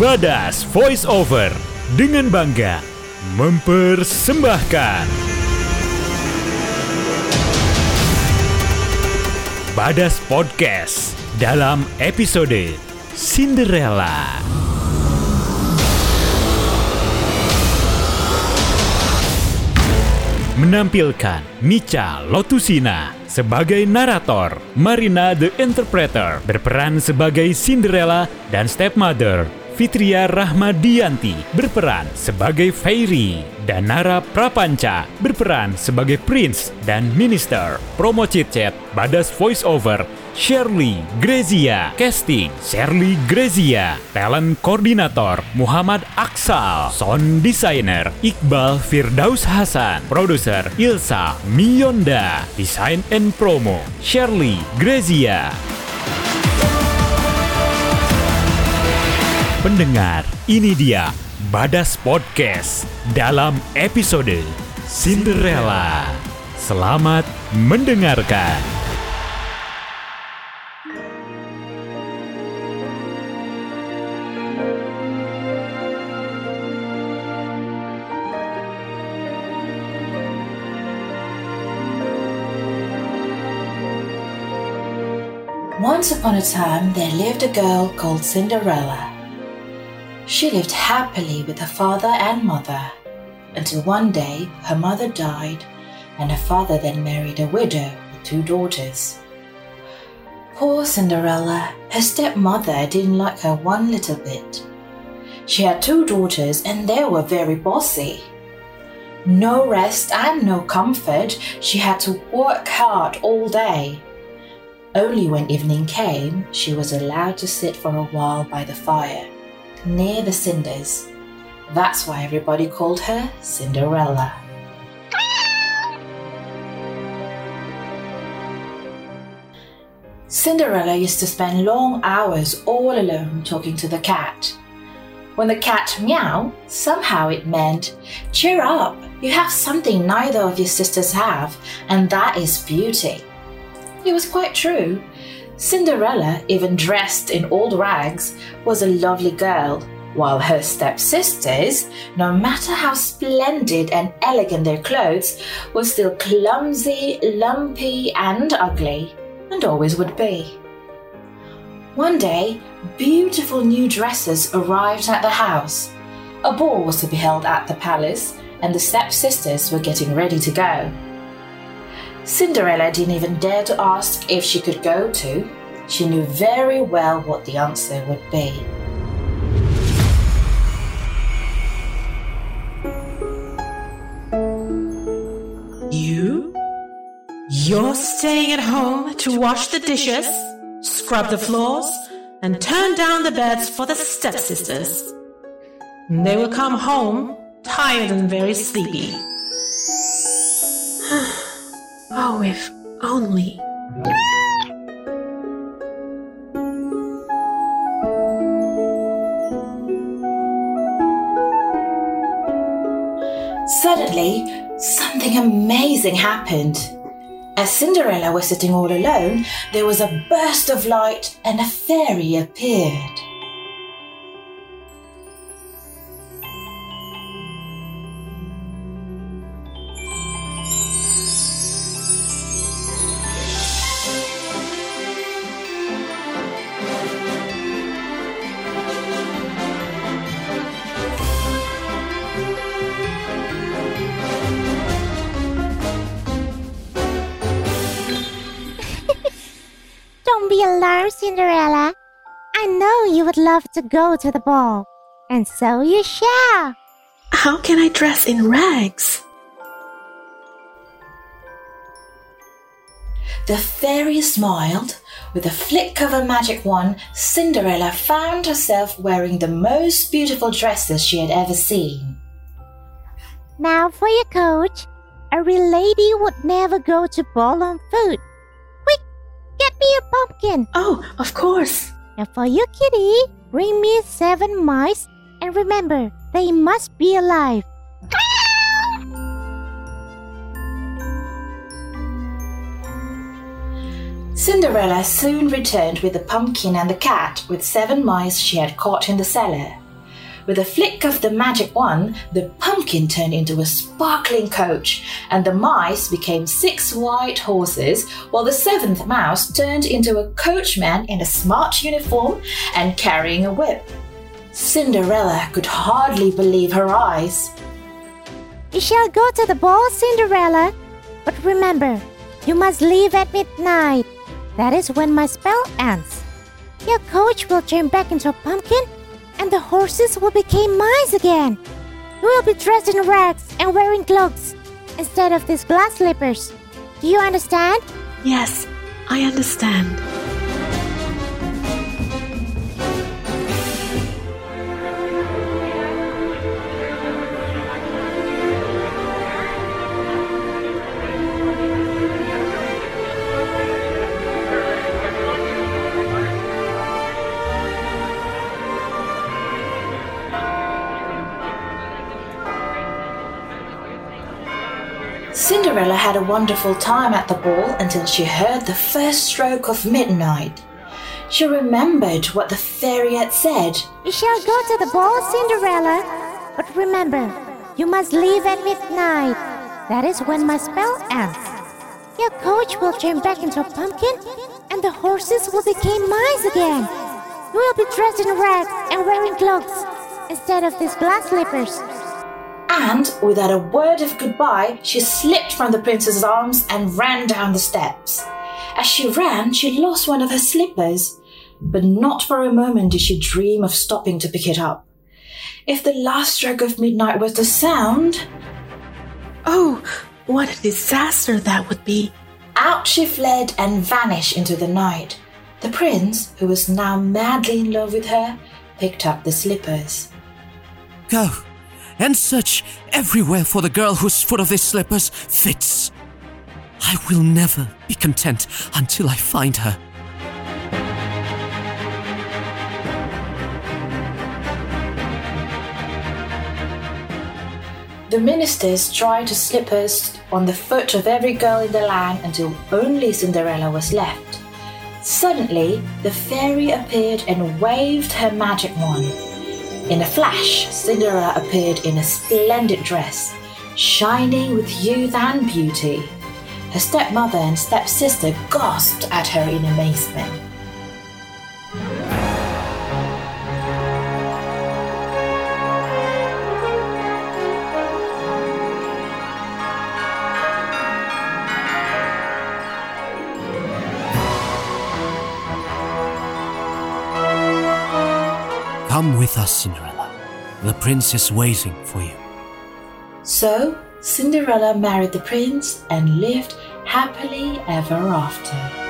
Badas Voice Over dengan bangga mempersembahkan. Badas Podcast. Dalam episode Cinderella. Menampilkan Micha Lotusina sebagai narator, Marina the Interpreter berperan sebagai Cinderella dan Stepmother, Fitria Rahmadianti berperan sebagai Fairy dan Nara Prapanca berperan sebagai Prince dan Minister. Promo chit-chat Badas Voice Over Shirley Grezia. Casting Shirley Grezia. Talent Koordinator Muhammad Aksal. Sound Designer Iqbal Firdaus Hasan. Produser Ilsa Mionda Design and Promo Shirley Grezia Pendengar, ini dia Badas Podcast dalam episode Cinderella. Selamat mendengarkan. Once upon a time, there lived a girl called Cinderella. She lived happily with her father and mother until one day her mother died and her father then married a widow with two daughters. Poor Cinderella, her stepmother didn't like her one little bit. She had two daughters and they were very bossy. No rest and no comfort, she had to work hard all day. Only when evening came, she was allowed to sit for a while by the fire near the cinders. That's why everybody called her Cinderella. Cinderella used to spend long hours all alone talking to the cat. When the cat meowed, somehow it meant, Cheer up, you have something neither of your sisters have, and that is beauty. It was quite true. Cinderella, even dressed in old rags, was a lovely girl, while her stepsisters, no matter how splendid and elegant their clothes, were still clumsy, lumpy, and ugly, and always would be. One day, beautiful new dresses arrived at the house. A ball was to be held at the palace, and the stepsisters were getting ready to go. Cinderella didn't even dare to ask if she could go to. She knew very well what the answer would be. You? You're staying at home to wash the dishes, scrub the floors, and turn down the beds for the stepsisters. They will come home tired and very sleepy. Oh, if only. Suddenly, something amazing happened. As Cinderella was sitting all alone, there was a burst of light and a fairy appeared. Be alarmed, Cinderella. I know you would love to go to the ball, and so you shall. How can I dress in rags? The fairy smiled. With a flick of a magic wand, Cinderella found herself wearing the most beautiful dresses she had ever seen. Now for your coach. A real lady would never go to ball on foot. Quick, get me a pumpkin. Oh, of course. And for you, kitty, bring me seven mice. And remember, they must be alive. Cinderella soon returned with the pumpkin and the cat with seven mice she had caught in the cellar. With a flick of the magic wand, the pumpkin turned into a sparkling coach, and the mice became six white horses, while the seventh mouse turned into a coachman in a smart uniform and carrying a whip. Cinderella could hardly believe her eyes. You shall go to the ball, Cinderella. But remember, you must leave at midnight. That is when my spell ends. Your coach will turn back into a pumpkin, and the horses will become mice again. You will be dressed in rags and wearing cloaks instead of these glass slippers. Do you understand? Yes, I understand. Cinderella had a wonderful time at the ball until she heard the first stroke of midnight. She remembered what the fairy had said. You shall go to the ball, Cinderella. But remember, you must leave at midnight. That is when my spell ends. Your coach will turn back into a pumpkin, and the horses will become mice again. You will be dressed in rags and wearing cloaks instead of these glass slippers. And without a word of goodbye, she slipped from the prince's arms and ran down the steps. As she ran, she lost one of her slippers, but not for a moment did she dream of stopping to pick it up. If the last stroke of midnight was the sound, Oh, what a disaster that would be. out she fled and vanished into the night. The prince, who was now madly in love with her, picked up the slippers. Go and search everywhere for the girl whose foot of these slippers fits. I will never be content until I find her. The ministers tried to slippers on the foot of every girl in the land until only Cinderella was left. Suddenly, the fairy appeared and waved her magic wand. In a flash, Cinderella appeared in a splendid dress, shining with youth and beauty. Her stepmother and stepsister gasped at her in amazement. With us, Cinderella. The prince is waiting for you. So, Cinderella married the prince and lived happily ever after.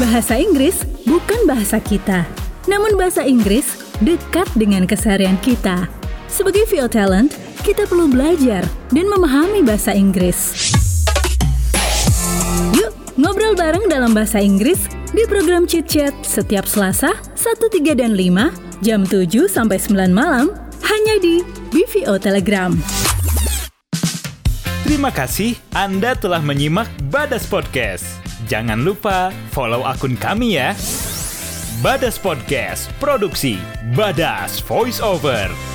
Bahasa Inggris bukan bahasa kita, namun bahasa Inggris dekat dengan keseharian kita. Sebagai VO Talent, kita perlu belajar dan memahami bahasa Inggris. Yuk, ngobrol bareng dalam bahasa Inggris di program Chit Chat setiap Selasa 1, 3, dan 5 jam 7 sampai 9 malam hanya di BVO Telegram. Terima kasih Anda telah menyimak Badas Podcast. Jangan lupa follow akun kami ya. Badas Podcast, produksi Badas Voice Over.